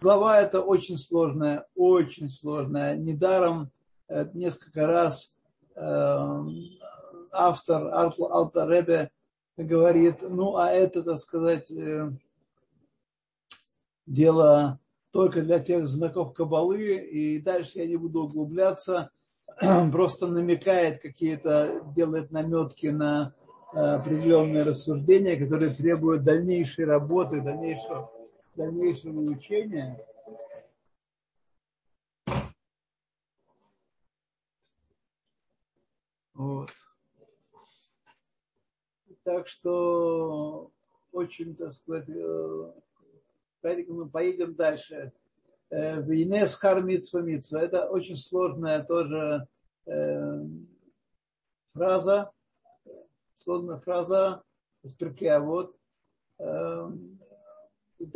глава это очень сложная, очень сложная. Недаром э, несколько раз э, автор Алта Ребе говорит, ну а это, так сказать, э, дело только для тех знаков Кабалы, и дальше я не буду углубляться, просто намекает какие-то, делает наметки на определенные рассуждения, которые требуют дальнейшей работы, дальнейшего, дальнейшего учения. Вот. Так что очень, так сказать, э, мы поедем дальше. Э, Винес хар митсва. Это очень сложная тоже э, фраза, сложная фраза перке, вот.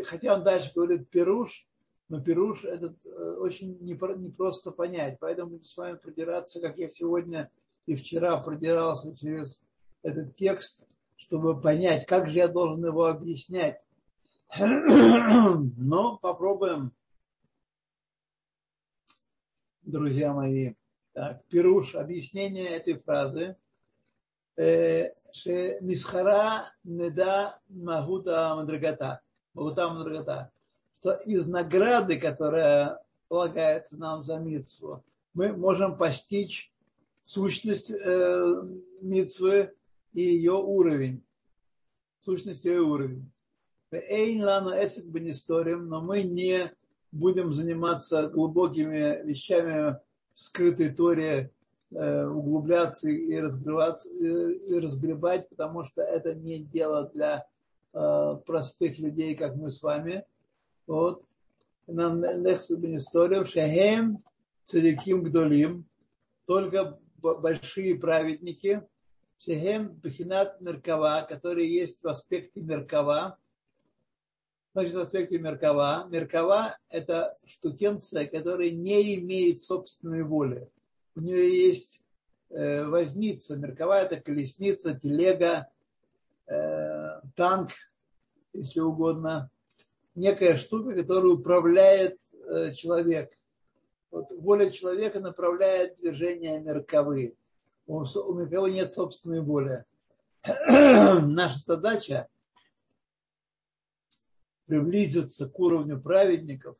Хотя он дальше говорит пируш, но пируш этот очень непросто понять. Поэтому с вами продираться, как я сегодня и вчера продирался через этот текст, чтобы понять, как же я должен его объяснять. Но попробуем, друзья мои. Так, Пируш, объяснение этой фразы. Мисхара неда магута мадрагата. Магута мадрагата. Что из награды, которая полагается нам за митцву, мы можем постичь сущность э, митцвы и ее уровень. Сущность ее уровень. Эйн лану эсик бенисторим, но мы не будем заниматься глубокими вещами в скрытой торе, э, углубляться и разбиваться, э, и разгребать, потому что это не дело для простых людей, как мы с вами. Вот. Нам бенисторим, шахем цариким гдолим, только большие праведники, шахем бхинат меркава, которые есть в аспекте меркава, Значит, в аспекте Меркава. Меркава – это штукенция, которая не имеет собственной воли. У нее есть э, возница. Меркава – это колесница, телега, э, танк, если угодно. Некая штука, которая управляет э, человек. Вот воля человека направляет движение Меркавы. У, у Меркавы нет собственной воли. Наша задача – приблизиться к уровню праведников,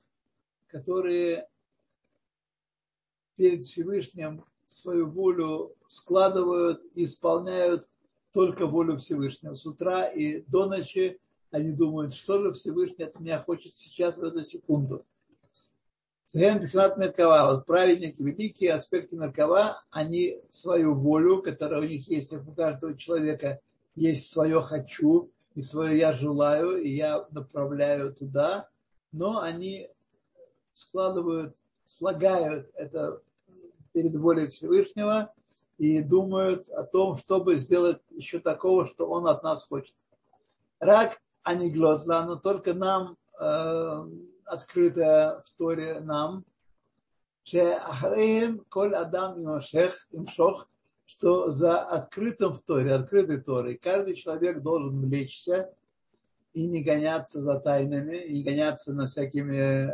которые перед Всевышним свою волю складывают и исполняют только волю Всевышнего. С утра и до ночи они думают, что же Всевышний от меня хочет сейчас в эту секунду. Меркава. Вот праведники, великие аспекты Меркава, они свою волю, которая у них есть, у каждого человека, есть свое «хочу», и свое я желаю, и я направляю туда, но они складывают, слагают это перед волей Всевышнего и думают о том, чтобы сделать еще такого, что он от нас хочет. Рак, а не глаза, но только нам э, открыто в Торе нам, שאחריהם כל אדם יימשך, ימשוך что за открытым в Торе, открытой Торой, каждый человек должен влечься и не гоняться за тайнами, и не гоняться на всякими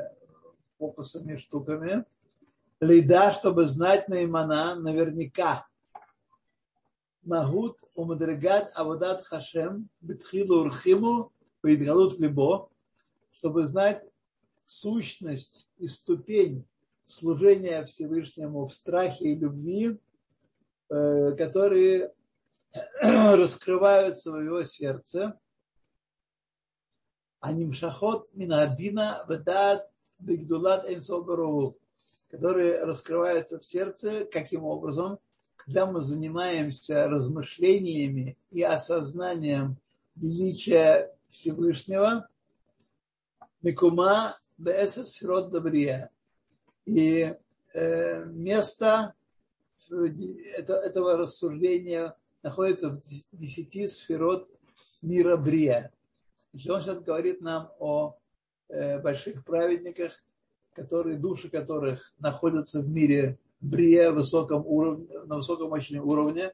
фокусами, штуками. Лида, чтобы знать наимана наверняка. Магут умадригат аводат хашем битхилу урхиму поидгалут либо, чтобы знать сущность и ступень служения Всевышнему в страхе и любви, Э, которые раскрывают свое сердце. Анимшахот минабина вдат бигдулат энсобару, которые раскрываются в сердце. Каким образом? Когда мы занимаемся размышлениями и осознанием величия Всевышнего, Микума Бесес Добрия. И э, место это, этого рассуждения находится в десяти сферот мира Брия. Значит, он сейчас говорит нам о э, больших праведниках, которые, души которых находятся в мире Брия высоком уровне, на высоком очень уровне.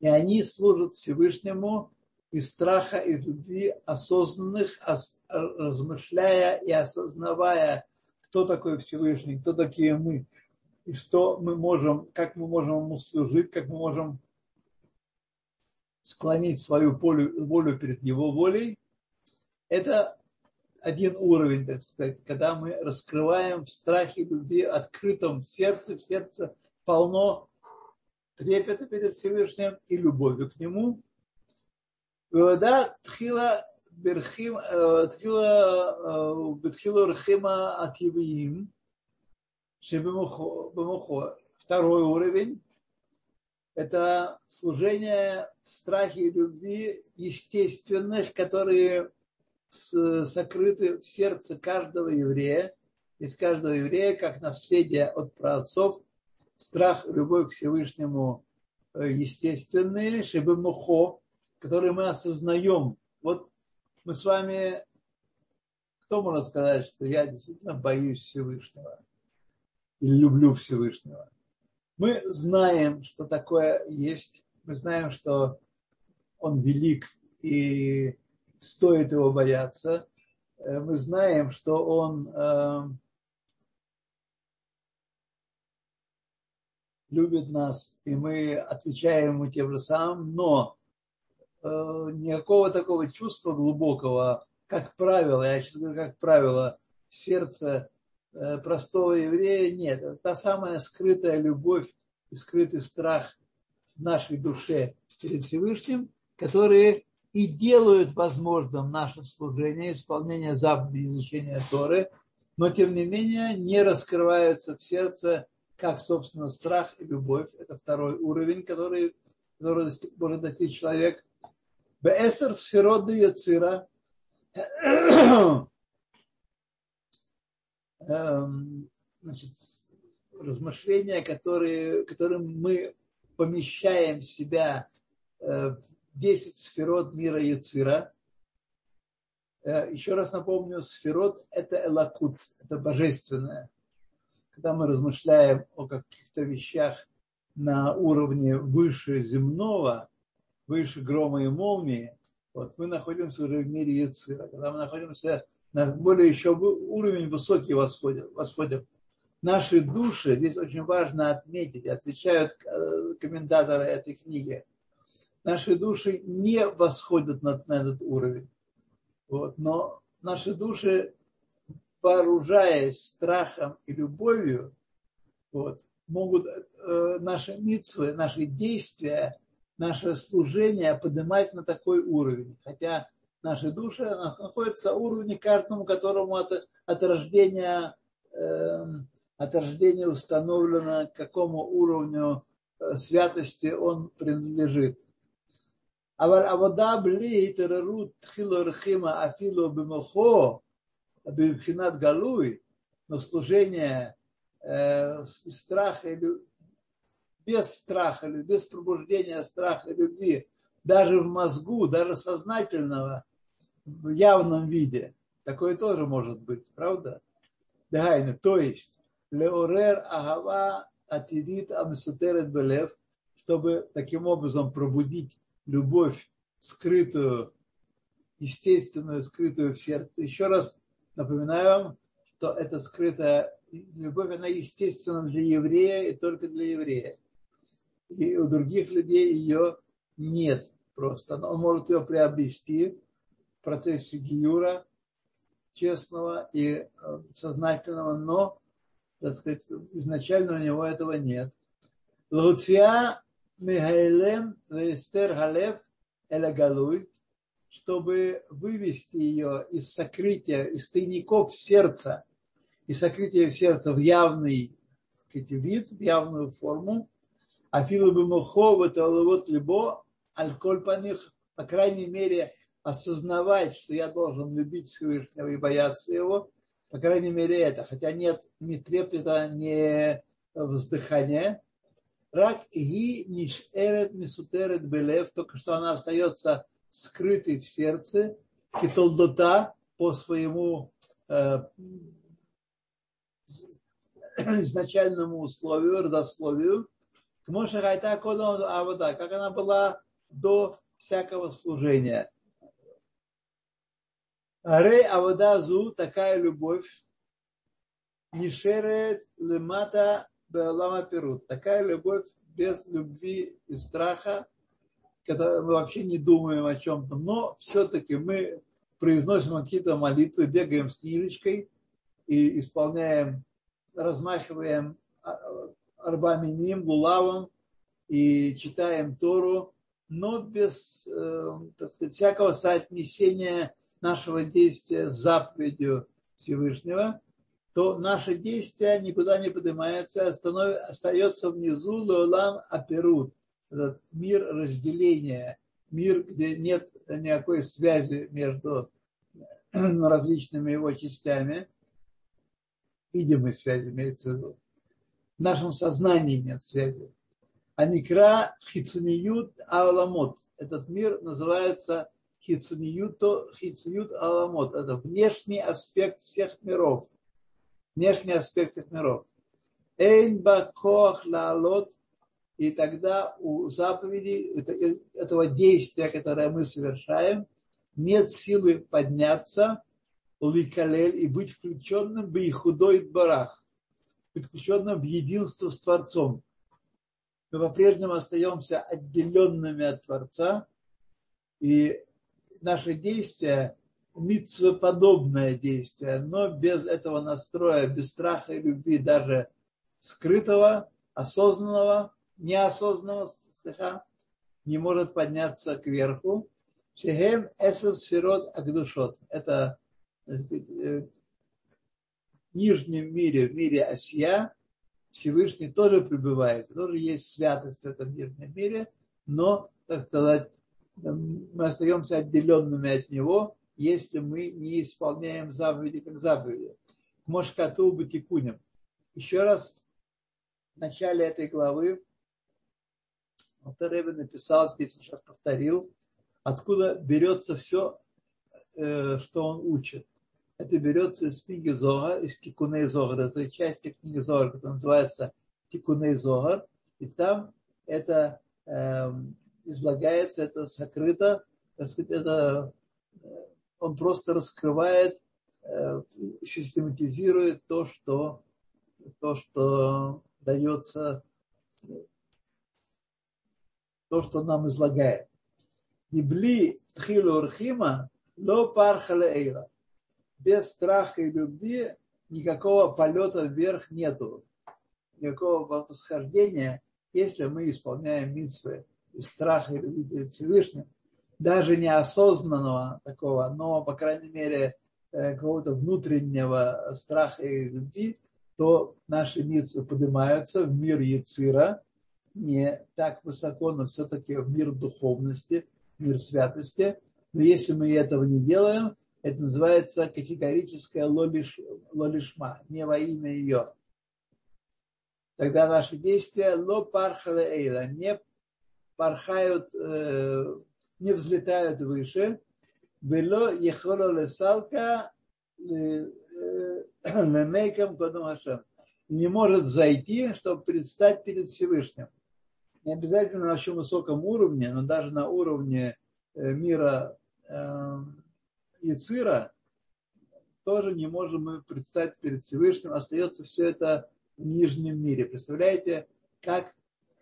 И они служат Всевышнему из страха и любви осознанных, размышляя и осознавая, кто такой Всевышний, кто такие мы, и что мы можем, как мы можем ему служить, как мы можем склонить свою волю, волю перед его волей, это один уровень, так сказать, когда мы раскрываем в страхе любви, открытом сердце, в сердце полно трепета перед Всевышним и любовью к Нему. Вода тхила берхим, э, тхила э, бетхила рхима акивиим, шебемухо. Второй уровень – это служение страхи и любви естественных, которые сокрыты в сердце каждого еврея, из каждого еврея, как наследие от праотцов, страх, любовь к Всевышнему э, естественные, чтобы мухо, которые мы осознаем. Вот мы с вами, кто может сказать, что я действительно боюсь Всевышнего или люблю Всевышнего? Мы знаем, что такое есть, мы знаем, что он велик и стоит его бояться. Э, мы знаем, что он э, любит нас, и мы отвечаем ему тем же самым, но э, никакого такого чувства глубокого, как правило, я сейчас говорю, как правило, в сердце простого еврея нет. Это та самая скрытая любовь и скрытый страх в нашей душе перед Всевышним, которые и делают возможным наше служение, исполнение заповедей изучения Торы, но тем не менее не раскрываются в сердце как, собственно, страх и любовь. Это второй уровень, который, который может достичь человек. Беэсер сферот яцира. Эм, значит, размышления, которые, которым мы помещаем себя э, 10 сферот мира Яцира. Э, еще раз напомню, сферот – это элакут, это божественное. Когда мы размышляем о каких-то вещах на уровне выше земного, выше грома и молнии, вот мы находимся уже в мире Яцира. Когда мы находимся на более еще уровень высокий восходим, восходим. Наши души, здесь очень важно отметить, отвечают э, комментаторы этой книги – наши души не восходят на, на этот уровень. Вот. Но наши души, вооружаясь страхом и любовью, вот, могут э, наши митцвы, наши действия, наше служение поднимать на такой уровень. Хотя наши души находятся на уровне каждому, которому от, от рождения э, от рождения установлено, к какому уровню э, святости он принадлежит. אבל עבודה בלי התעוררות תחילו רחימה אפילו במוחו, בבחינת גלוי, но служение э, страха или без страха, или без пробуждения страха и любви, даже в мозгу, даже сознательного, в явном виде. Такое тоже может быть, правда? Дагайна, то есть, леорер агава атидит амсутерет белев, чтобы таким образом пробудить любовь скрытую, естественную, скрытую в сердце. Еще раз напоминаю вам, что эта скрытая любовь, она естественна для еврея и только для еврея. И у других людей ее нет просто. Он может ее приобрести в процессе гиюра, честного и э, сознательного, но так сказать, изначально у него этого нет. Луция Михайлем Вестер Галев Элагалуй, чтобы вывести ее из сокрытия, из тайников сердца, из сокрытия сердца в явный вид, в явную форму, а филу мухо это вот либо альколь по них, по крайней мере, осознавать, что я должен любить Всевышнего и бояться его, по крайней мере это, хотя нет ни трепета, ни вздыхания, Рак ги нишерет мисутерет белев, только что она остается скрытой в сердце, китолдота по своему э, изначальному условию, родословию, к Моше Хайта Авода, как она была до всякого служения. Арей Авадазу, такая любовь, Нишерет Лемата Беалама Перут. Такая любовь без любви и страха, когда мы вообще не думаем о чем-то, но все-таки мы произносим какие-то молитвы, бегаем с книжечкой и исполняем, размахиваем арбаминим, лулавом и читаем Тору, но без э, так сказать, всякого соотнесения нашего действия с заповедью Всевышнего, то наше действие никуда не поднимается, остается внизу леолам аперут, этот мир разделения, мир, где нет никакой связи между различными его частями, видимой связи имеется в виду. В нашем сознании нет связи. Аникра хицуниют аламот. Этот мир называется хицуниют, хицуниют аламот. Это внешний аспект всех миров. Внешний аспект всех миров. Эйн бакох лаалот. И тогда у заповедей, этого действия, которое мы совершаем, нет силы подняться, ликалель и быть включенным в худой барах, быть включенным в единство с Творцом. Мы по-прежнему остаемся отделенными от Творца, и наше действие митцвоподобное действие, но без этого настроя, без страха и любви, даже скрытого, осознанного, неосознанного, слыша, не может подняться кверху. Шехем эсов сферот агдушот. Это сказать, э, в нижнем мире, в мире Осия, Всевышний тоже пребывает, тоже есть святость в этом нижнем мире, но, так сказать, мы остаемся отделенными от него, если мы не исполняем заповеди как заповеди. Мошкату Батикунем. Еще раз в начале этой главы Алтаребе написал, здесь сейчас повторил, откуда берется все, э, что он учит. Это берется из книги Зога, из Тикуней Зогар, это части книги Зогар, которая называется Тикуней Зогар, и там это э, излагается, это сокрыто, так сказать, это, э, он просто раскрывает, э, систематизирует то, что, то, что дается, то, что нам излагает. Нибли тхилу урхима, ло пархала эйра. Без страха и любви никакого полета вверх нету. Никакого восхождения, если мы исполняем митсвы из страха и любви перед Всевышним. Даже неосознанного такого, но, по крайней мере, э, какого-то внутреннего страха и любви, то наши митсвы поднимаются в мир Яцира, не так высоко, но все-таки в мир духовности – мир святости. Но если мы этого не делаем, это называется категорическое лолиш, лолишма, не во имя ее. Тогда наши действия ло пархала эйла, не порхают, э, не взлетают выше. Было ехоло лесалка э, лемейкам кодом. Не может зайти, чтобы предстать перед Всевышним не обязательно на очень высоком уровне, но даже на уровне э, мира э, Яцира, тоже не можем мы представить перед Всевышним, остается все это в нижнем мире. Представляете, как,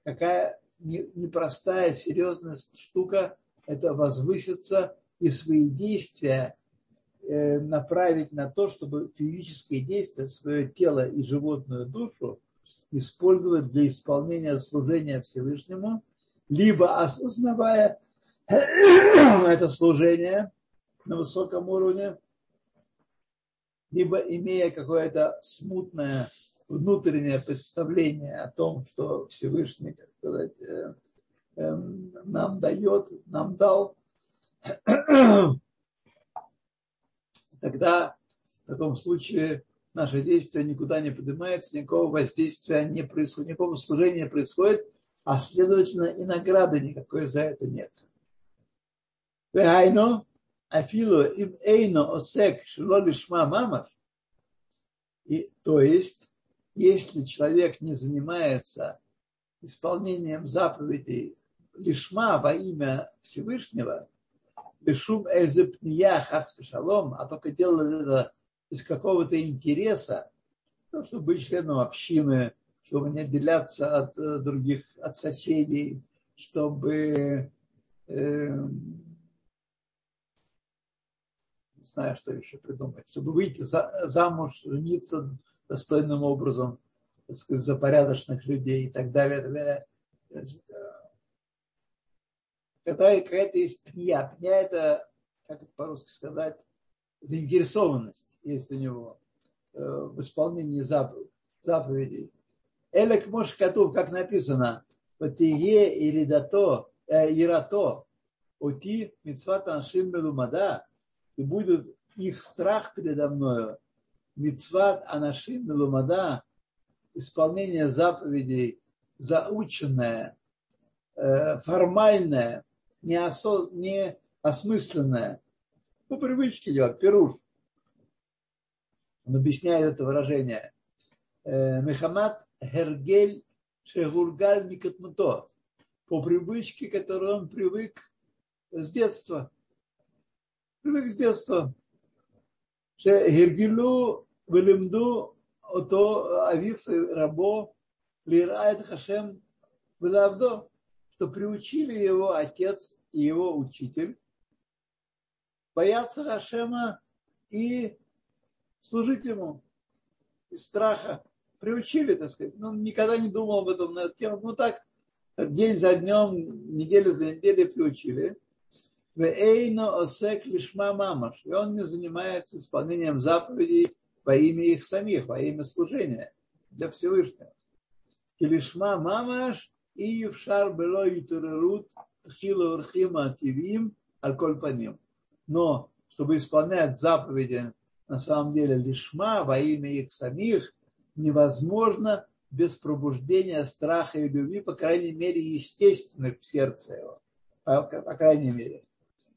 какая непростая, серьезная штука это возвыситься и свои действия э, направить на то, чтобы физические действия, свое тело и животную душу использовать для исполнения служения Всевышнему, либо осознавая это служение на высоком уровне, либо имея какое-то смутное внутреннее представление о том, что Всевышний, как сказать, э, нам дает, нам дал, тогда в таком случае наше действие никуда не поднимается, никакого воздействия не происходит, никакого служения не происходит, а следовательно и награды никакой за это нет. Афилу им эйно осек шило лишма мамаш. И, то есть, если человек не занимается исполнением заповедей лишма во имя Всевышнего, бешум эзепния хас шалом, а только делали это из какого-то интереса, ну, чтобы быть членом общины, чтобы не отделяться от э, других, от соседей, чтобы э, не знаю, что еще придумать, чтобы выйти за, замуж, жениться достойным образом, так сказать, за порядочных людей и. Так далее. Когда какая-то есть пня. Пня это, как это по-русски сказать, заинтересованность есть у него э, в исполнении заповедей. Элек Мош Катув, как написано, Патие и Ридато, э, Ирато, Ути Мицват Аншим Мелумада, и будет их страх передо мною, Мицват Анашим Мелумада, исполнение заповедей заученное, э, формальное, не, осо, не осмысленное, по привычке делать, пируш. Он объясняет это выражение. Э, Мехамад Хергель Шегургаль Микатмуто. По привычке, которой он привык с детства. Привык с детства. Хергилу Велимду Ото Авив Рабо Лирает Хашем Велавдо. Что приучили его отец и его учитель бояться Хашема и служить ему из страха приучили, так сказать. Ну, никогда не думал об этом на эту тему. Ну, так, день за днем, неделю за неделей приучили. Эйно осек лишма мамаш. И он не занимается исполнением заповедей во имя их самих, во имя служения для Всевышнего. Килишма мамаш и евшар было и турерут хило урхима тивим аль паним. Но чтобы исполнять заповеди на самом деле лишма во имя их самих, невозможно без пробуждения страха и любви, по крайней мере, естественных в сердце его. По, по крайней мере.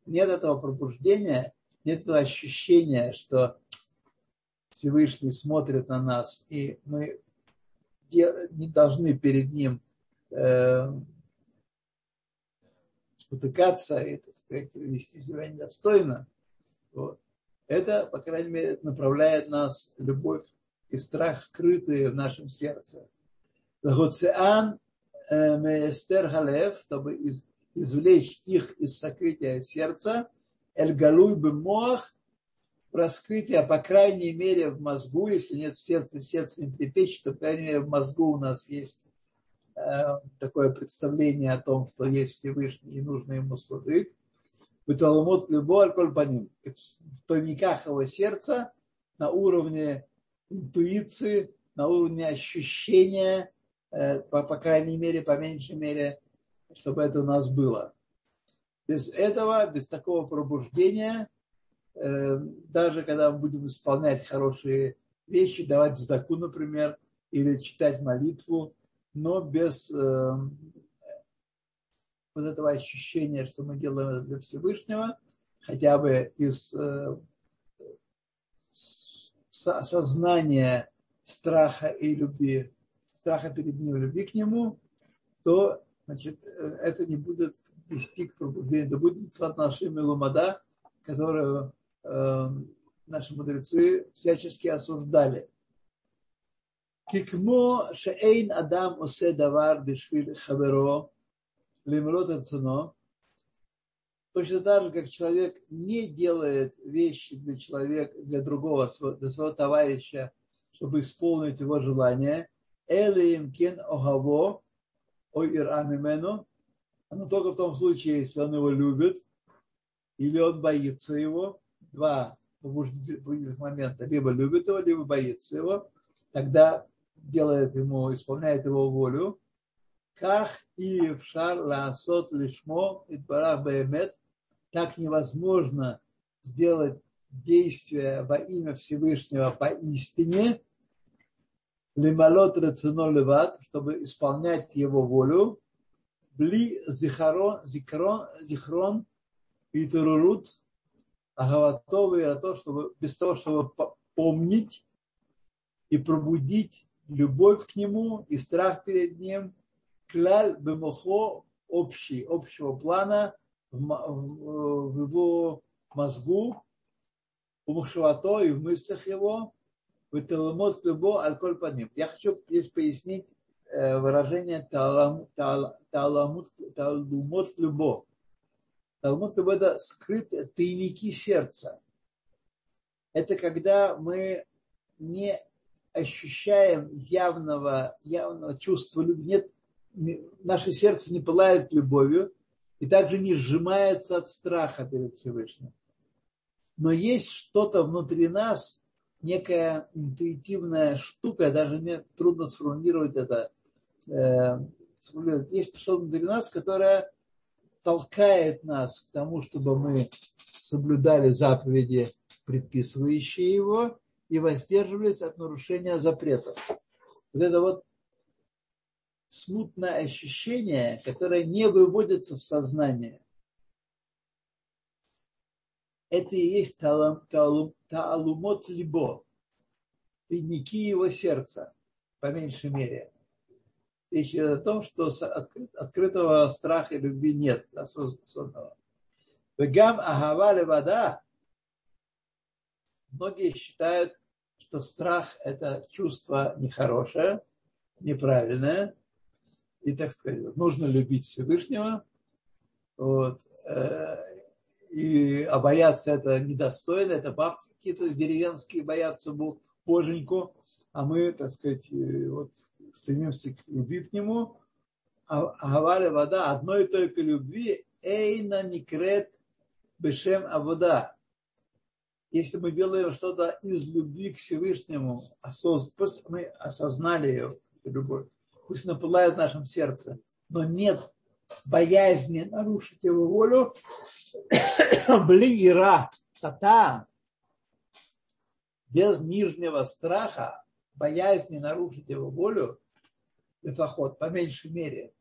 Нет этого пробуждения, нет этого ощущения, что Всевышний смотрит на нас, и мы не должны перед ним э, спотыкаться и, так сказать, вести себя недостойно. Вот. Это, по крайней мере, направляет нас любовь и страх, скрытые в нашем сердце. Лагоциан э, Меестер Халев, чтобы извлечь их из сокрытия сердца, Эль-Галуй Бемоах, раскрытие, по крайней мере, в мозгу, если нет в сердце, сердце не трепещет, то, по крайней мере, в мозгу у нас есть такое представление о том, что есть Всевышний и нужно ему служить. Беталамот любой алкоголь по ним. В тайниках его сердца на уровне интуиции, на уровне ощущения, э, по, по крайней мере, по меньшей мере, чтобы это у нас было. Без этого, без такого пробуждения, э, даже когда мы будем исполнять хорошие вещи, давать сдаку, например, или читать молитву, но без э, вот этого ощущения, что мы делаем для Всевышнего, хотя бы из осознание страха и любви, страха перед ним, любви к нему, то значит, э, это не будет вести к пробуждению. Это будет сват нашей меломада, которую э, наши мудрецы всячески осуждали. Кикмо шеэйн адам осе давар бешвиль хаверо лимрот цено Точно так же, как человек не делает вещи для человека, для другого, для своего товарища, чтобы исполнить его желание, элеем кен огаво, о ирамимену, но только в том случае, если он его любит, или он боится его, два побудительных момента, либо любит его, либо боится его, тогда делает ему, исполняет его волю, как и в шар лаасот лишмо и барах баемет, так невозможно сделать действие во имя Всевышнего поистине, лималот рацино леват, чтобы исполнять его волю, бли зихарон, зикрон, зихрон и турурут, агаватовый, а то, чтобы без того, чтобы помнить и пробудить любовь к нему и страх перед ним, кляль бемохо общий, общего плана в, в, в его мозгу, у Мушавато и в мыслях его, в Таламот Любо Альколь ним. Я хочу здесь пояснить э, выражение Таламут Любо. Талмуд Любо – это скрытые тайники сердца. Это когда мы не ощущаем явного, явного чувства любви. Нет, наше сердце не пылает любовью и также не сжимается от страха перед Всевышним. Но есть что-то внутри нас, некая интуитивная штука, даже мне трудно сформулировать это. Э, есть что-то внутри нас, которое толкает нас к тому, чтобы мы соблюдали заповеди, предписывающие его, и воздерживались от нарушения запретов. Вот это вот смутное ощущение, которое не выводится в сознание. Это и есть таалум, таалум, таалумот либо, тайники его сердца, по меньшей мере. Речь идет о том, что открытого страха и любви нет осознанного. Вегам ахава вода. Многие считают, что страх – это чувство нехорошее, неправильное. И, так сказать, нужно любить Всевышнего. Вот. Э, и а бояться это недостойно, это бабки какие-то деревенские боятся боженьку, а мы, так сказать, э, вот стремимся к любви к нему. А Гаваля вода одной только любви, эйна никрет бешем авода если мы делаем что-то из любви к Всевышнему, осоз... просто мы осознали ее, любовь, пусть напылает в нашем сердце, но нет боязни нарушить его волю, блира, тата, без нижнего страха, боязни нарушить его волю, лефахот, по меньшей мере,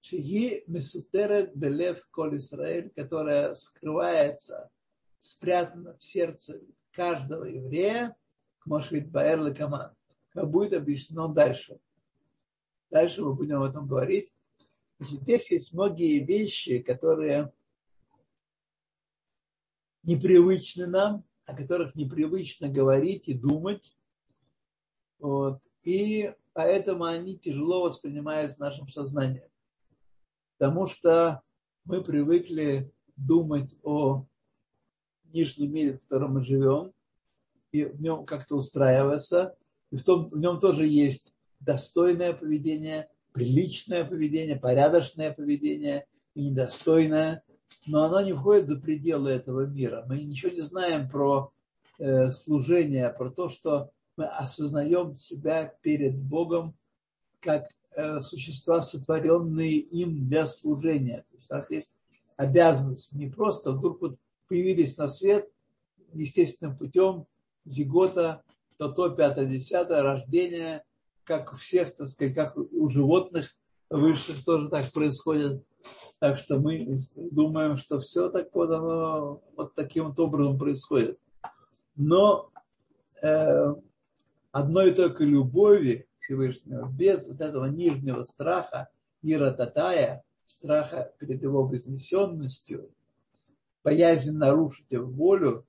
Шиги Месутерет Белев Коль Исраэль, которая скрывается спрятано в сердце каждого еврея, к Мошвит Баэр Каман, как будет объяснено дальше. Дальше мы будем об этом говорить. Значит, здесь есть многие вещи, которые непривычны нам, о которых непривычно говорить и думать. Вот. И поэтому они тяжело воспринимаются нашим сознанием. Потому что мы привыкли думать о нижнем мире, в котором мы живем, и в нем как-то устраиваться. И в, том, в нем тоже есть достойное поведение, приличное поведение, порядочное поведение и недостойное. Но оно не входит за пределы этого мира. Мы ничего не знаем про э, служение, про то, что мы осознаем себя перед Богом как э, существа, сотворенные им для служения. То есть у нас есть обязанность не просто вдруг вот появились на свет естественным путем, зигота, то-то, пятое, десятое, рождение, как у всех, так сказать, как у животных высших тоже так происходит. Так что мы думаем, что все так вот оно вот таким вот образом происходит. Но э, одной только любови Всевышнего, без вот этого нижнего страха, ира татая, страха перед его вознесенностью, боязнь нарушить его волю,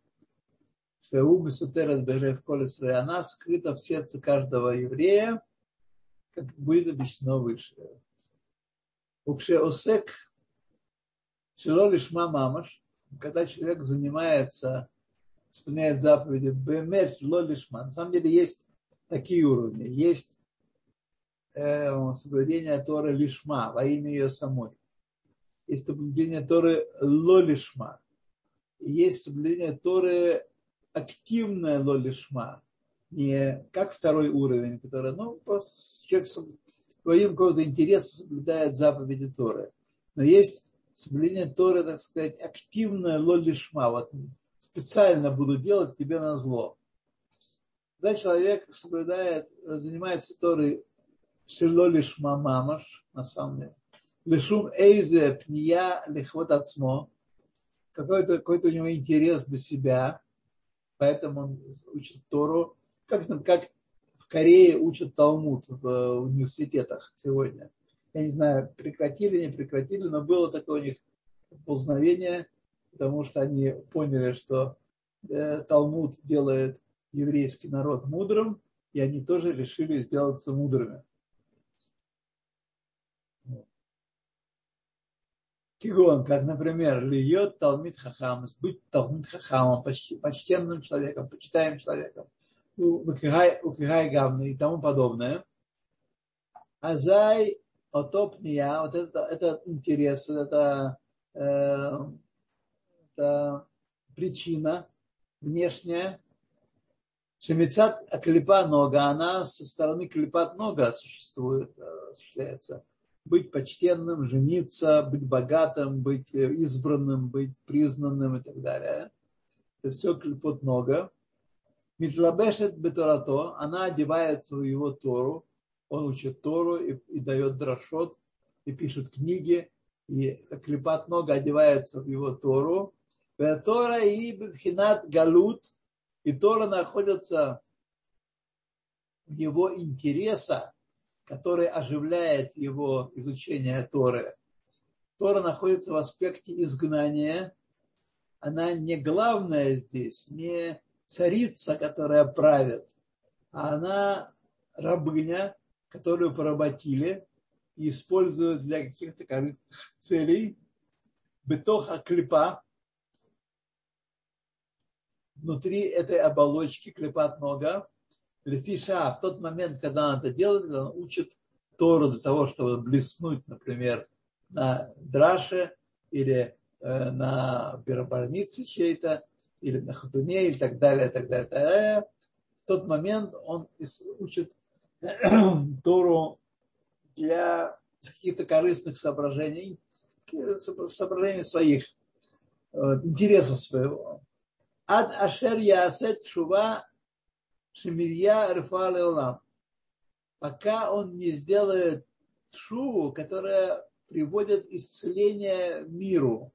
она скрыта в сердце каждого еврея, как будет объяснено выше. Вообще осек Шило лишма мамаш, когда человек занимается, исполняет заповеди, бемет ло лишма. На самом деле есть такие уровни. Есть э, соблюдение Торы лишма во имя ее самой. Есть соблюдение Торы ло лишма есть соблюдение Торы активное лолишма, не как второй уровень, который, ну, человек своим какого-то интереса соблюдает заповеди Торы. Но есть соблюдение Торы, так сказать, активное лолишма. Вот специально буду делать тебе на зло. Когда человек соблюдает, занимается Торой шилолишма мамаш, на самом деле, лишум эйзе пния лихвот ацмо, какой-то какой у него интерес для себя, поэтому он учит Тору, как, как в Корее учат Талмуд в университетах сегодня. Я не знаю, прекратили, не прекратили, но было такое у них познавение, потому что они поняли, что э, Талмуд делает еврейский народ мудрым, и они тоже решили сделаться мудрыми. Кигон, как, например, льет Талмит Хахам, быть Талмит Хахамом, почтенным человеком, почитаемым человеком, Укигай Гавны и тому подобное. Азай отопния, вот это, это интерес, это, э, это причина внешняя, Шемицат клипа нога, она со стороны клипат нога существует, э, осуществляется быть почтенным, жениться, быть богатым, быть э, избранным, быть признанным и так далее. Это все клепот много. Митлабешет бетурато, она одевается в его Тору, он учит Тору и, и дает дрошот, и пишет книги, и клепат много одевается в его Тору. Тора и бхинат галут, и Тора находится в его интереса, который оживляет его изучение Торы. Тора находится в аспекте изгнания. Она не главная здесь, не царица, которая правит, а она рабыня, которую поработили и используют для каких-то целей. Бетоха клепа, внутри этой оболочки клепат нога, Лефиша в тот момент, когда он это делает, когда он учит Тору для того, чтобы блеснуть, например, на драше или э, на барнице чьей-то, или на хатуне, и так далее, так далее, так далее. В тот момент он учит Тору для каких-то корыстных соображений, соображений своих, э, интересов своего. Ад ашер ясет шува Шемирья Рфа Леолам. Пока он не сделает шуву, которая приводит исцеление миру.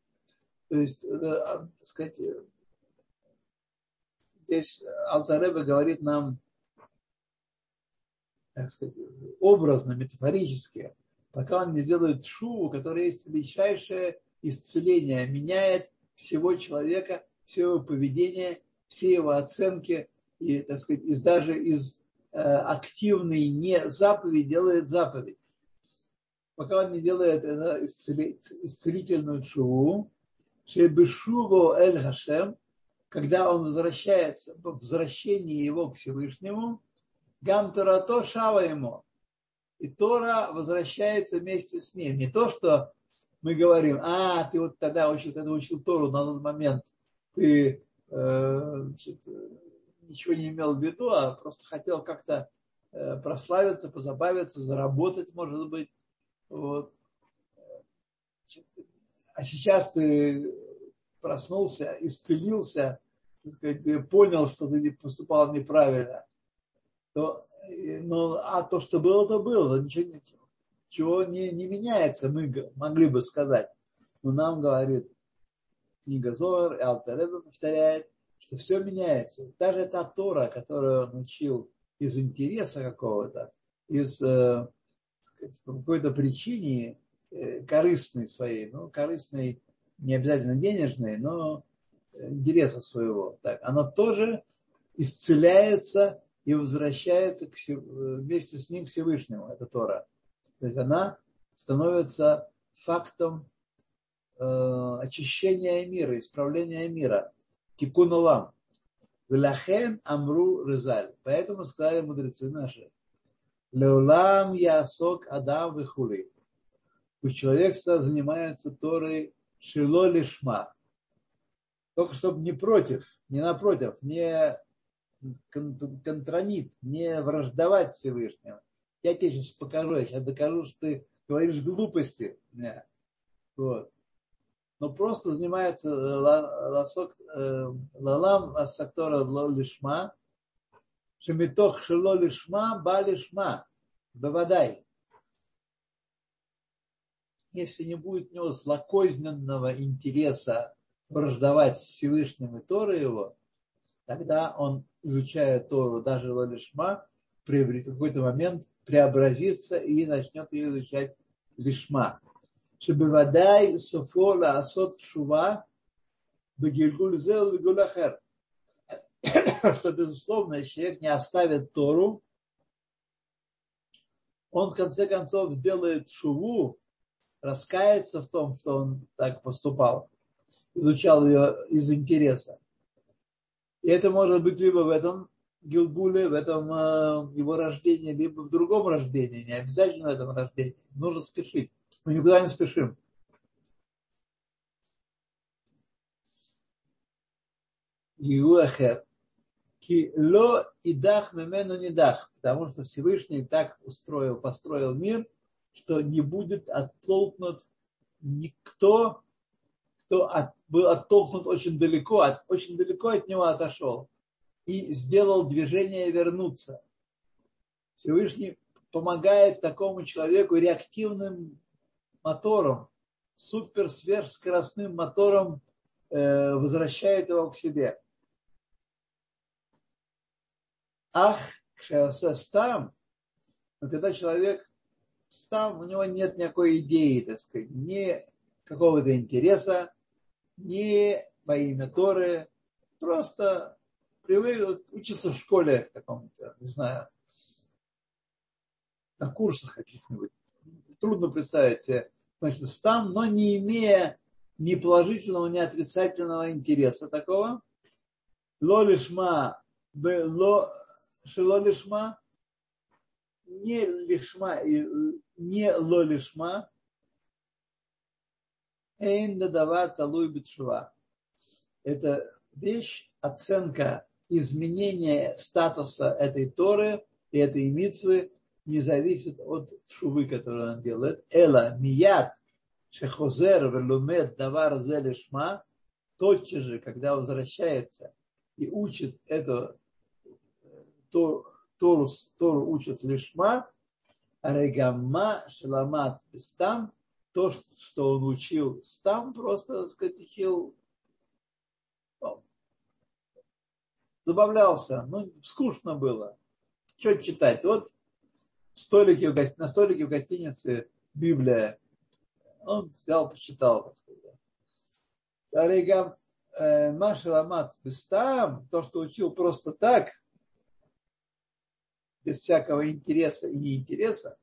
То есть, э, так сказать, здесь Алтареба говорит нам, так сказать, образно, метафорически, пока он не сделает шуву, которая есть величайшее исцеление, меняет всего человека, все его поведение, все его оценки, и, так сказать, из, даже из э, активной не заповеди делает заповедь. Пока он не делает это исцелительную шуву, шебешуву эль хашем, когда он возвращается, по возвращении его к Всевышнему, гам Торато шава ему. И Тора возвращается вместе с ним. Не то, что мы говорим, а, ты вот тогда учил, когда учил Тору на тот момент, ты э, значит, ничего не имел в виду, а просто хотел как-то э, прославиться, позабавиться, заработать, может быть. Вот. А сейчас ты проснулся, исцелился, ты понял, что ты поступал неправильно. То, ну, а то, что было, то было. Ничего, ничего не, не меняется, мы могли бы сказать. Но нам говорит книга Зор, и Алтареба повторяет, что все меняется. Даже та Тора, которую он учил из интереса какого-то, из э, какой-то причине э, корыстной своей, ну, корыстной не обязательно денежной, но интереса своего. Так, оно тоже исцеляется и возвращается к, вместе с ним к Всевышнему, это Тора. То есть она становится фактом э, очищения мира, исправления мира тикун улам. Велахен амру резаль. Поэтому сказали мудрецы наши. Леулам ясок адам вихули. Пусть человек занимается Торой шило лишма. Только чтобы не против, не напротив, не контранит, не враждовать Всевышнему. Я тебе сейчас покажу, я сейчас докажу, что ты говоришь глупости. Вот но просто занимается э, ласок, э, лалам ласактора лишма, шемитох шело лишма, ба лишма, бавадай. Если не будет у него злокозненного интереса враждовать с Всевышним и Торой его, тогда он, изучая Тору, даже лалишма, в какой-то момент преобразится и начнет ее изучать лишма. שבוודאי סופו לעשות תשובה בגלגול זה ובגלגול אחר. Что, безусловно, человек не оставит Тору, он в конце концов сделает шуву, раскается в том, что он так поступал, изучал ее из интереса. И это может быть либо в этом Гилгуле, в этом э, его рождении, либо в другом рождении, не обязательно в этом рождении. Нужно спешить. Мы никуда не спешим. Иуахер. Ки ло идах мемену не дах. Потому что Всевышний так устроил, построил мир, что не будет оттолкнут никто, кто от, был оттолкнут очень далеко, от, очень далеко от него отошел и сделал движение вернуться. Всевышний помогает такому человеку реактивным мотором, супер сверхскоростным мотором э, возвращает его к себе. Ах, там, но когда человек там, у него нет никакой идеи, так сказать, ни какого-то интереса, ни во имя Торы, просто привык учиться в школе каком-то, не знаю, на курсах каких-нибудь. Трудно представить себе, значит, там, но не имея ни положительного, ни отрицательного интереса такого. Ло лишма, ло, шело лишма, не лишма, не ло лишма, эйн дадава талуй битшува. Это вещь, оценка изменение статуса этой Торы и этой митцвы не зависит от шувы, которую он делает. Эла мият шехозер велумет давар зелешма, тотчас же, когда возвращается и учит эту Тору, Тору, Тору учит лишма, регамма шаламат стам, то, что он учил стам, просто, так сказать, учил забавлялся, ну, скучно было. Что читать? Вот столики, на столике в гостинице Библия. Он взял, почитал. Аригам э, Маша Ламат Бестам, то, что учил просто так, без всякого интереса и неинтереса,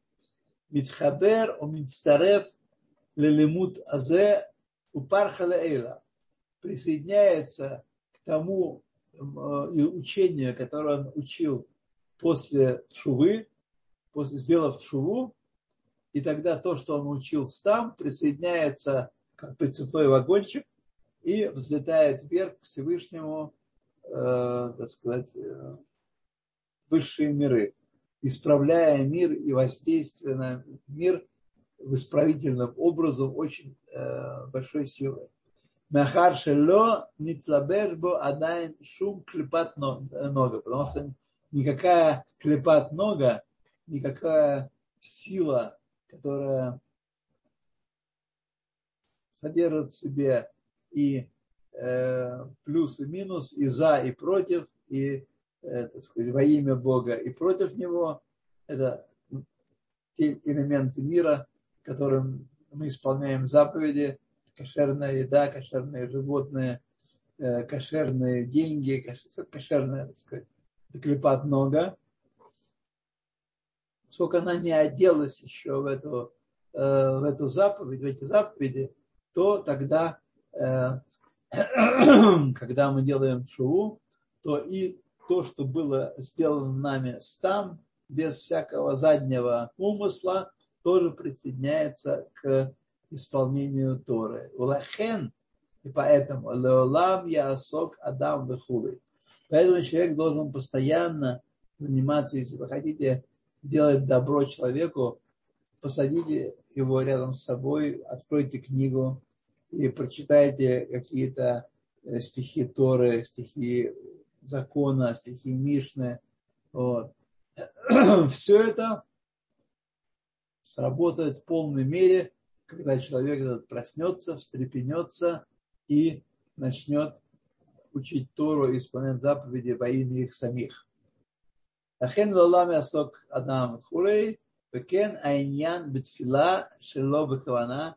Митхабер, Умитстарев, Лелемут Азе, Упархала Эйла, присоединяется к тому и учение, которое он учил после шувы, сделав шуву, и тогда то, что он учился там, присоединяется как прицепной вагончик и взлетает вверх к Всевышнему, э, так сказать, э, высшие миры, исправляя мир и воздействуя на мир в исправительном образом очень э, большой силой. Махар ло нитлабешбо адайн шум клепат нога, потому что никакая клепат нога никакая сила, которая содержит в себе и э, плюс и минус, и за, и против, и э, так сказать, во имя Бога, и против Него, это те элементы мира, которым мы исполняем заповеди, кошерная еда, кошерные животные, э, кошерные деньги, кошерная, так сказать, клепат много. Сколько она не оделась еще в эту, э, в эту заповедь, в эти заповеди, то тогда, э, когда мы делаем шуву, то и то, что было сделано нами там, без всякого заднего умысла, тоже присоединяется к исполнению Торы. Улахен, и поэтому Леолам Ясок Адам Вехулы. Поэтому человек должен постоянно заниматься, если вы хотите сделать добро человеку, посадите его рядом с собой, откройте книгу и прочитайте какие-то э, стихи Торы, стихи закона, стихи Мишны. Вот. Все это сработает в полной мере, когда человек этот проснется, встрепенется и начнет учить Тору и исполнять заповеди во имя их самих. Ахен лолам ясок адам хулей, Пекен айньян бетфила шело бекавана.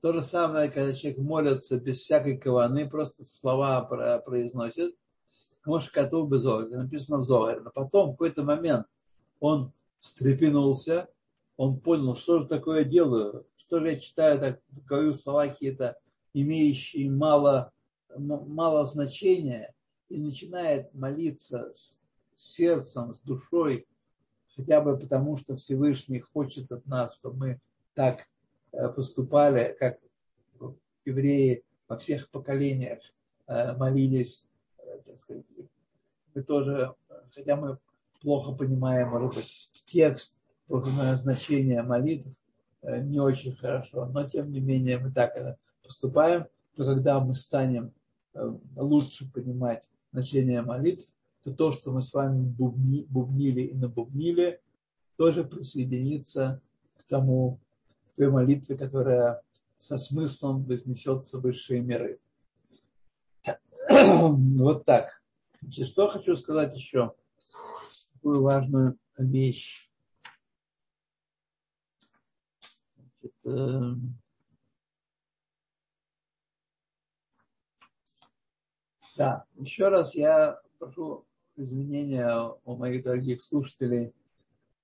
То же самое, когда человек молится без всякой каваны, просто слова произносит. Может, коту без написано в Зогаре. Но потом, в какой-то момент, он встрепенулся, он понял, что же такое делаю, что же я читаю, так, говорю слова какие-то, имеющие мало, мало значения, и начинает молиться с сердцем, с душой, хотя бы потому, что Всевышний хочет от нас, чтобы мы так э, поступали, как евреи во всех поколениях э, молились, э, так сказать, мы тоже, хотя мы плохо понимаем, может быть, текст, значение молитв, не очень хорошо, но тем не менее мы так поступаем, то когда мы станем лучше понимать значение молитв, то то, что мы с вами бубни, бубнили и набубнили, тоже присоединится к тому, к той молитве, которая со смыслом вознесется в высшие миры. Вот так. Значит, что хочу сказать еще? Такую важную вещь. Значит, э, да, еще раз я прошу извинения у моих дорогих слушателей,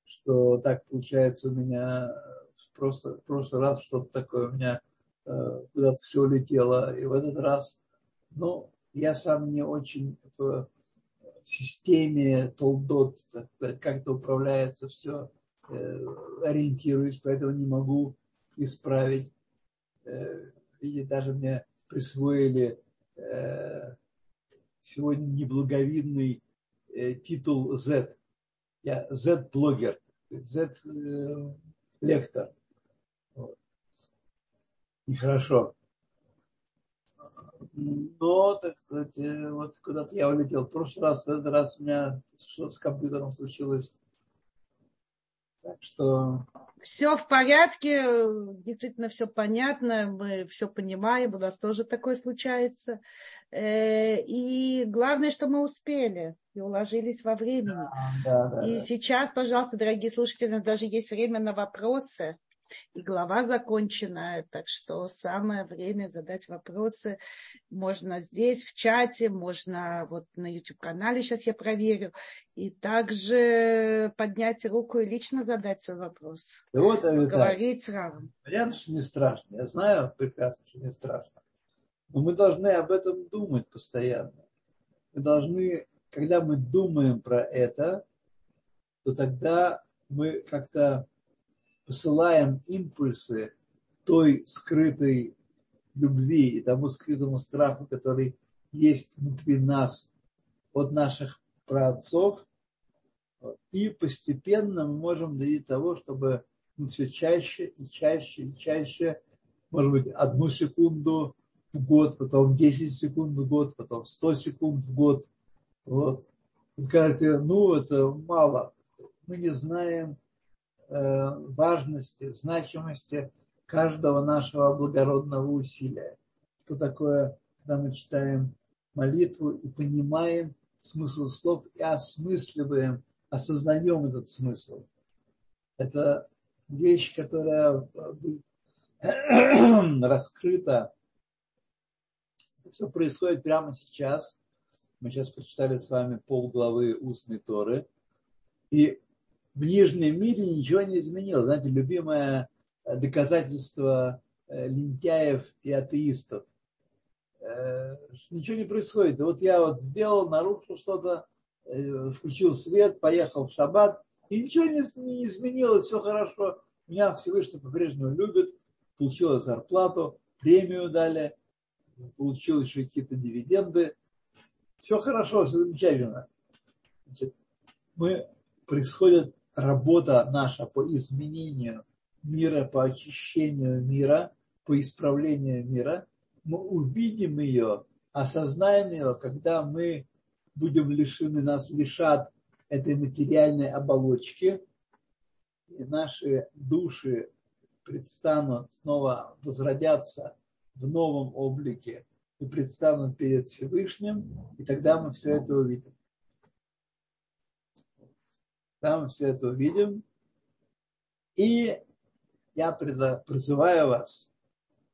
что так получается у меня просто в прошлый раз что-то такое у меня э, куда-то все улетело, и в этот раз, ну, я сам не очень в системе толдот, как это управляется все, э, ориентируюсь, поэтому не могу исправить. Э, и даже мне присвоили э, сегодня неблаговидный э, титул Z. Я Z-блогер, Z-лектор. Вот. Нехорошо. Но, так сказать, э, вот куда-то я улетел. В прошлый раз, в этот раз у меня что-то с компьютером случилось. Так что все в порядке, действительно все понятно, мы все понимаем, у нас тоже такое случается. Э, и главное, что мы успели и уложились во времени. Да, да, и да. сейчас, пожалуйста, дорогие слушатели, даже есть время на вопросы и глава закончена, так что самое время задать вопросы. Можно здесь, в чате, можно вот на YouTube-канале, сейчас я проверю, и также поднять руку и лично задать свой вопрос. Да вот, Говорить с Равом. Понятно, что не страшно. Я знаю прекрасно, что не страшно. Но мы должны об этом думать постоянно. Мы должны, когда мы думаем про это, то тогда мы как-то посылаем импульсы той скрытой любви и тому скрытому страху, который есть внутри нас от наших праотцов, и постепенно мы можем дойти до того, чтобы мы все чаще и чаще и чаще, может быть, одну секунду в год, потом 10 секунд в год, потом 100 секунд в год. Вот. Скажете, ну, это мало. Мы не знаем, Э, важности, значимости каждого нашего благородного усилия. Что такое, когда мы читаем молитву и понимаем смысл слов и осмысливаем, осознаем этот смысл. Это вещь, которая раскрыта. Это все происходит прямо сейчас. Мы сейчас прочитали с вами полглавы устной Торы. И в нижнем мире ничего не изменилось. Знаете, любимое э, доказательство э, лентяев и атеистов. Э, ничего не происходит. Вот я вот сделал, нарушил что-то, включил свет, поехал в шаббат, и ничего не, изменилось, все хорошо. Меня Всевышний по-прежнему любит, получил зарплату, премию дали, получил еще какие-то дивиденды. Все хорошо, все замечательно. Значит, мы происходит работа наша по изменению мира, по очищению мира, по исправлению мира, мы увидим ее, осознаем ее, когда мы будем лишены, нас лишат этой материальной оболочки, и наши души предстанут, снова возродятся в новом облике и предстанут перед Всевышним, и тогда мы все это увидим. Там все это увидим. И я призываю вас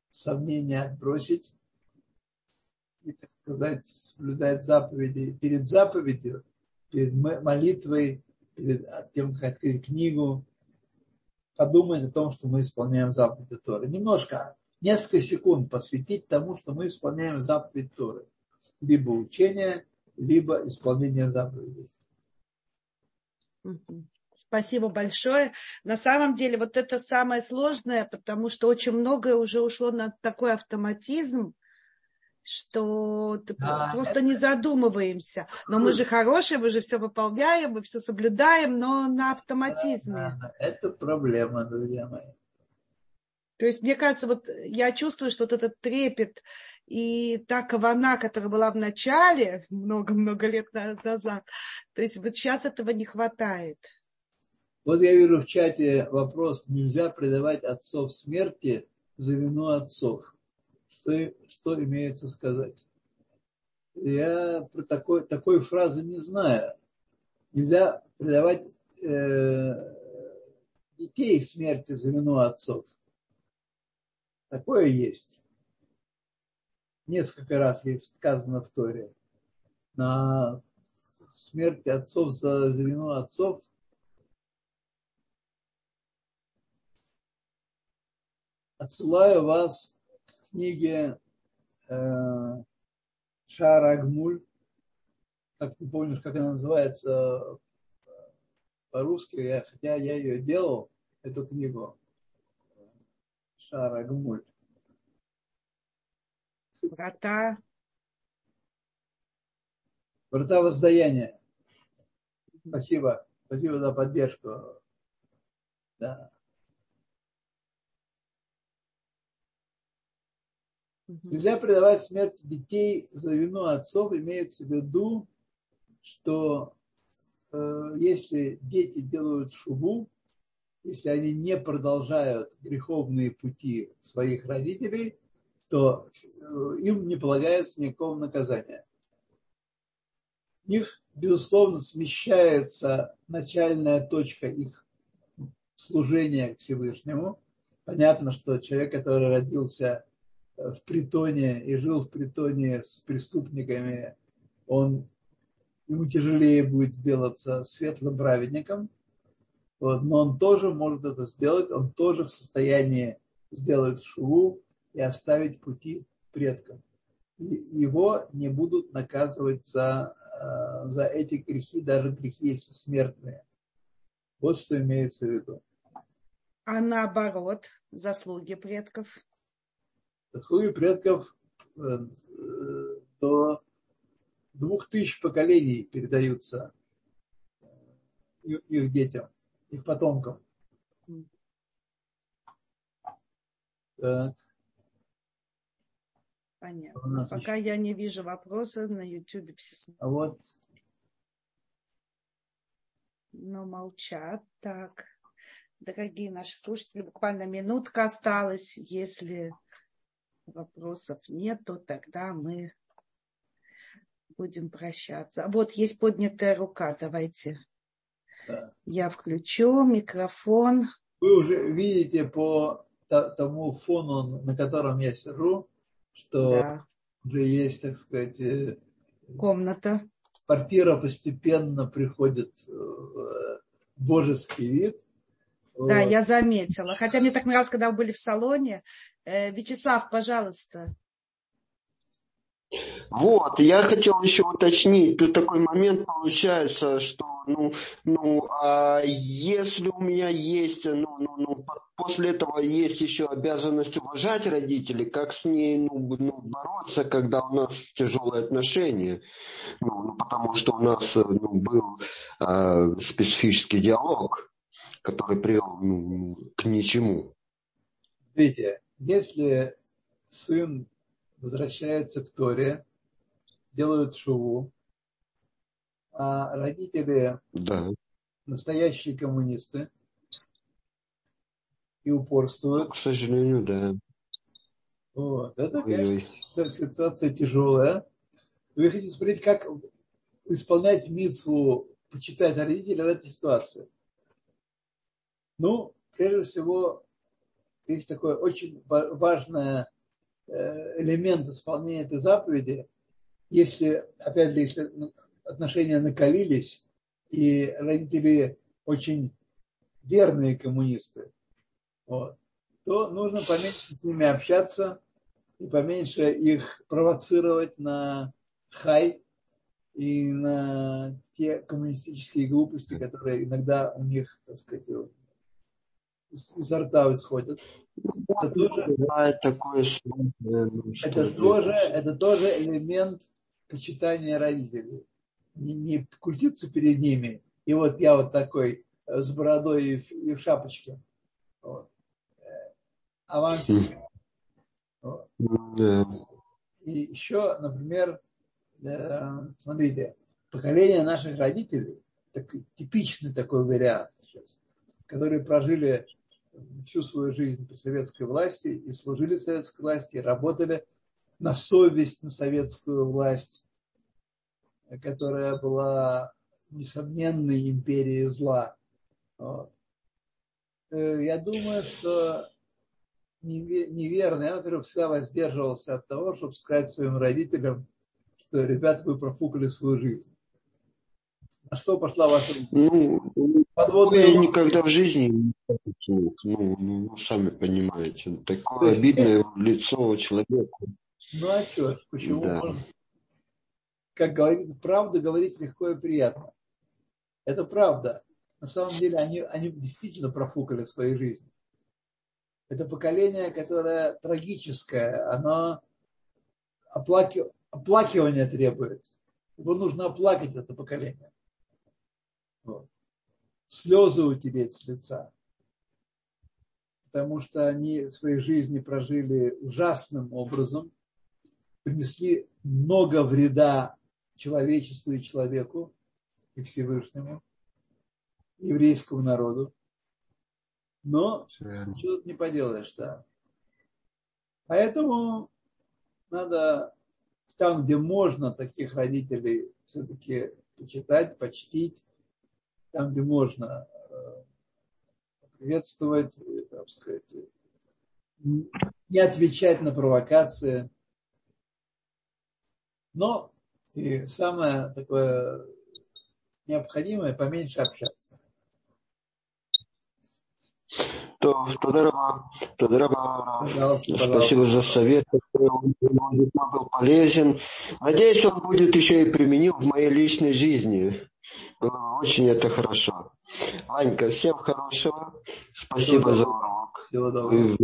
сомнения отбросить и, так сказать, соблюдать заповеди перед заповедью, перед молитвой, перед тем, как открыть книгу, подумать о том, что мы исполняем заповеди Торы. Немножко, несколько секунд посвятить тому, что мы исполняем заповедь Торы. Либо учение, либо исполнение заповедей. Спасибо большое. На самом деле вот это самое сложное, потому что очень многое уже ушло на такой автоматизм, что да, просто это... не задумываемся. Но мы же хорошие, мы же все выполняем, мы все соблюдаем, но на автоматизме. Да, да, это проблема, друзья мои. То есть, мне кажется, вот я чувствую, что вот этот трепет и та кавана, которая была в начале, много-много лет назад, то есть вот сейчас этого не хватает. Вот я вижу в чате вопрос, нельзя предавать отцов смерти за вину отцов. Что, что имеется сказать? Я про такой, такой фразы не знаю. Нельзя предавать э, детей смерти за вину отцов. Такое есть. Несколько раз есть сказано в Торе. На смерти отцов за, за вину отцов отсылаю вас к книге э, Шарагмуль, как ты помнишь, как она называется по-русски, я, хотя я ее делал, эту книгу. Шарагмуль. Врата. Врата воздаяния. Спасибо. Спасибо за поддержку. Да. Нельзя предавать смерть детей за вину отцов. Имеется в виду, что э, если дети делают шубу, если они не продолжают греховные пути своих родителей, то э, им не полагается никакого наказания. У них, безусловно, смещается начальная точка их служения к Всевышнему. Понятно, что человек, который родился в притоне и жил в притоне с преступниками, он, ему тяжелее будет сделаться светлым праведником, вот, но он тоже может это сделать, он тоже в состоянии сделать шуву и оставить пути предкам. И его не будут наказывать за, э, за эти грехи, даже грехи, если смертные. Вот что имеется в виду. А наоборот, заслуги предков? заслуги предков э, э, до двух тысяч поколений передаются их детям, их потомкам. Так. Понятно. Пока еще... я не вижу вопросов на YouTube все смотрят. А вот. Но молчат. Так. Дорогие наши слушатели, буквально минутка осталась. Если вопросов нет, то тогда мы будем прощаться. Вот есть поднятая рука, давайте. Да. Я включу микрофон. Вы уже видите по тому фону, на котором я сижу, что да. уже есть, так сказать, э, комната. Квартира постепенно приходит в божеский вид. Да, вот. я заметила. Хотя мне так нравилось, когда вы были в салоне. Э, Вячеслав, пожалуйста. Вот, я хотел еще уточнить, тут такой момент получается, что, ну, ну, а если у меня есть, ну, ну, ну, после этого есть еще обязанность уважать родителей, как с ней, ну, ну бороться, когда у нас тяжелые отношения, ну, ну потому что у нас, ну, был э, специфический диалог который привел ну, к ничему. Видите, если сын возвращается к Торе, делают шуву, а родители да. настоящие коммунисты и упорствуют. К сожалению, да. Вот. Это, конечно, ситуация тяжелая. Вы хотите смотреть, как исполнять митсву, почитать родителей в этой ситуации. Ну, прежде всего, есть такой очень важный э, элемент исполнения этой заповеди. Если, опять же, если отношения накалились, и родители очень верные коммунисты, вот, то нужно поменьше с ними общаться и поменьше их провоцировать на хай и на те коммунистические глупости, которые иногда у них, так сказать, изо рта исходят. Это тоже, такое, это, тоже, это тоже элемент почитания родителей. Не, не крутиться перед ними. И вот я вот такой э, с бородой и в, и в шапочке. Вот. Э, Авансик. Вот. И еще, например, э, смотрите, поколение наших родителей, так, типичный такой вариант сейчас, которые прожили всю свою жизнь при советской власти и служили советской власти, и работали на совесть на советскую власть, которая была несомненной империей зла. Вот. Э, я думаю, что неверно. Я, например, всегда воздерживался от того, чтобы сказать своим родителям, что, ребята, вы профукали свою жизнь. На что пошла ваша ну, подводная... Я никогда в жизни не ну, ну, ну, сами понимаете, такое есть, обидное это... лицо человека. Ну а что, почему да. можно? Как говорит, правда говорить легко и приятно. Это правда. На самом деле они, они действительно профукали в своей жизни. Это поколение, которое трагическое, оно оплаки, оплакивание требует. Его нужно оплакать, это поколение. Вот. Слезы утереть с лица. Потому что они своей жизни прожили ужасным образом, принесли много вреда человечеству и человеку, и Всевышнему, еврейскому народу. Но ничего тут не поделаешь, да. Поэтому надо там, где можно таких родителей все-таки почитать, почтить, там, где можно э, приветствовать, так сказать, не отвечать на провокации. Но и самое такое необходимое, поменьше общаться. То, Тодорова, Тодорова, спасибо за совет, он, он был полезен. Надеюсь, он будет еще и применим в моей личной жизни. Было очень это хорошо. Анька, всем хорошего. Спасибо Всего за урок. Всего доброго.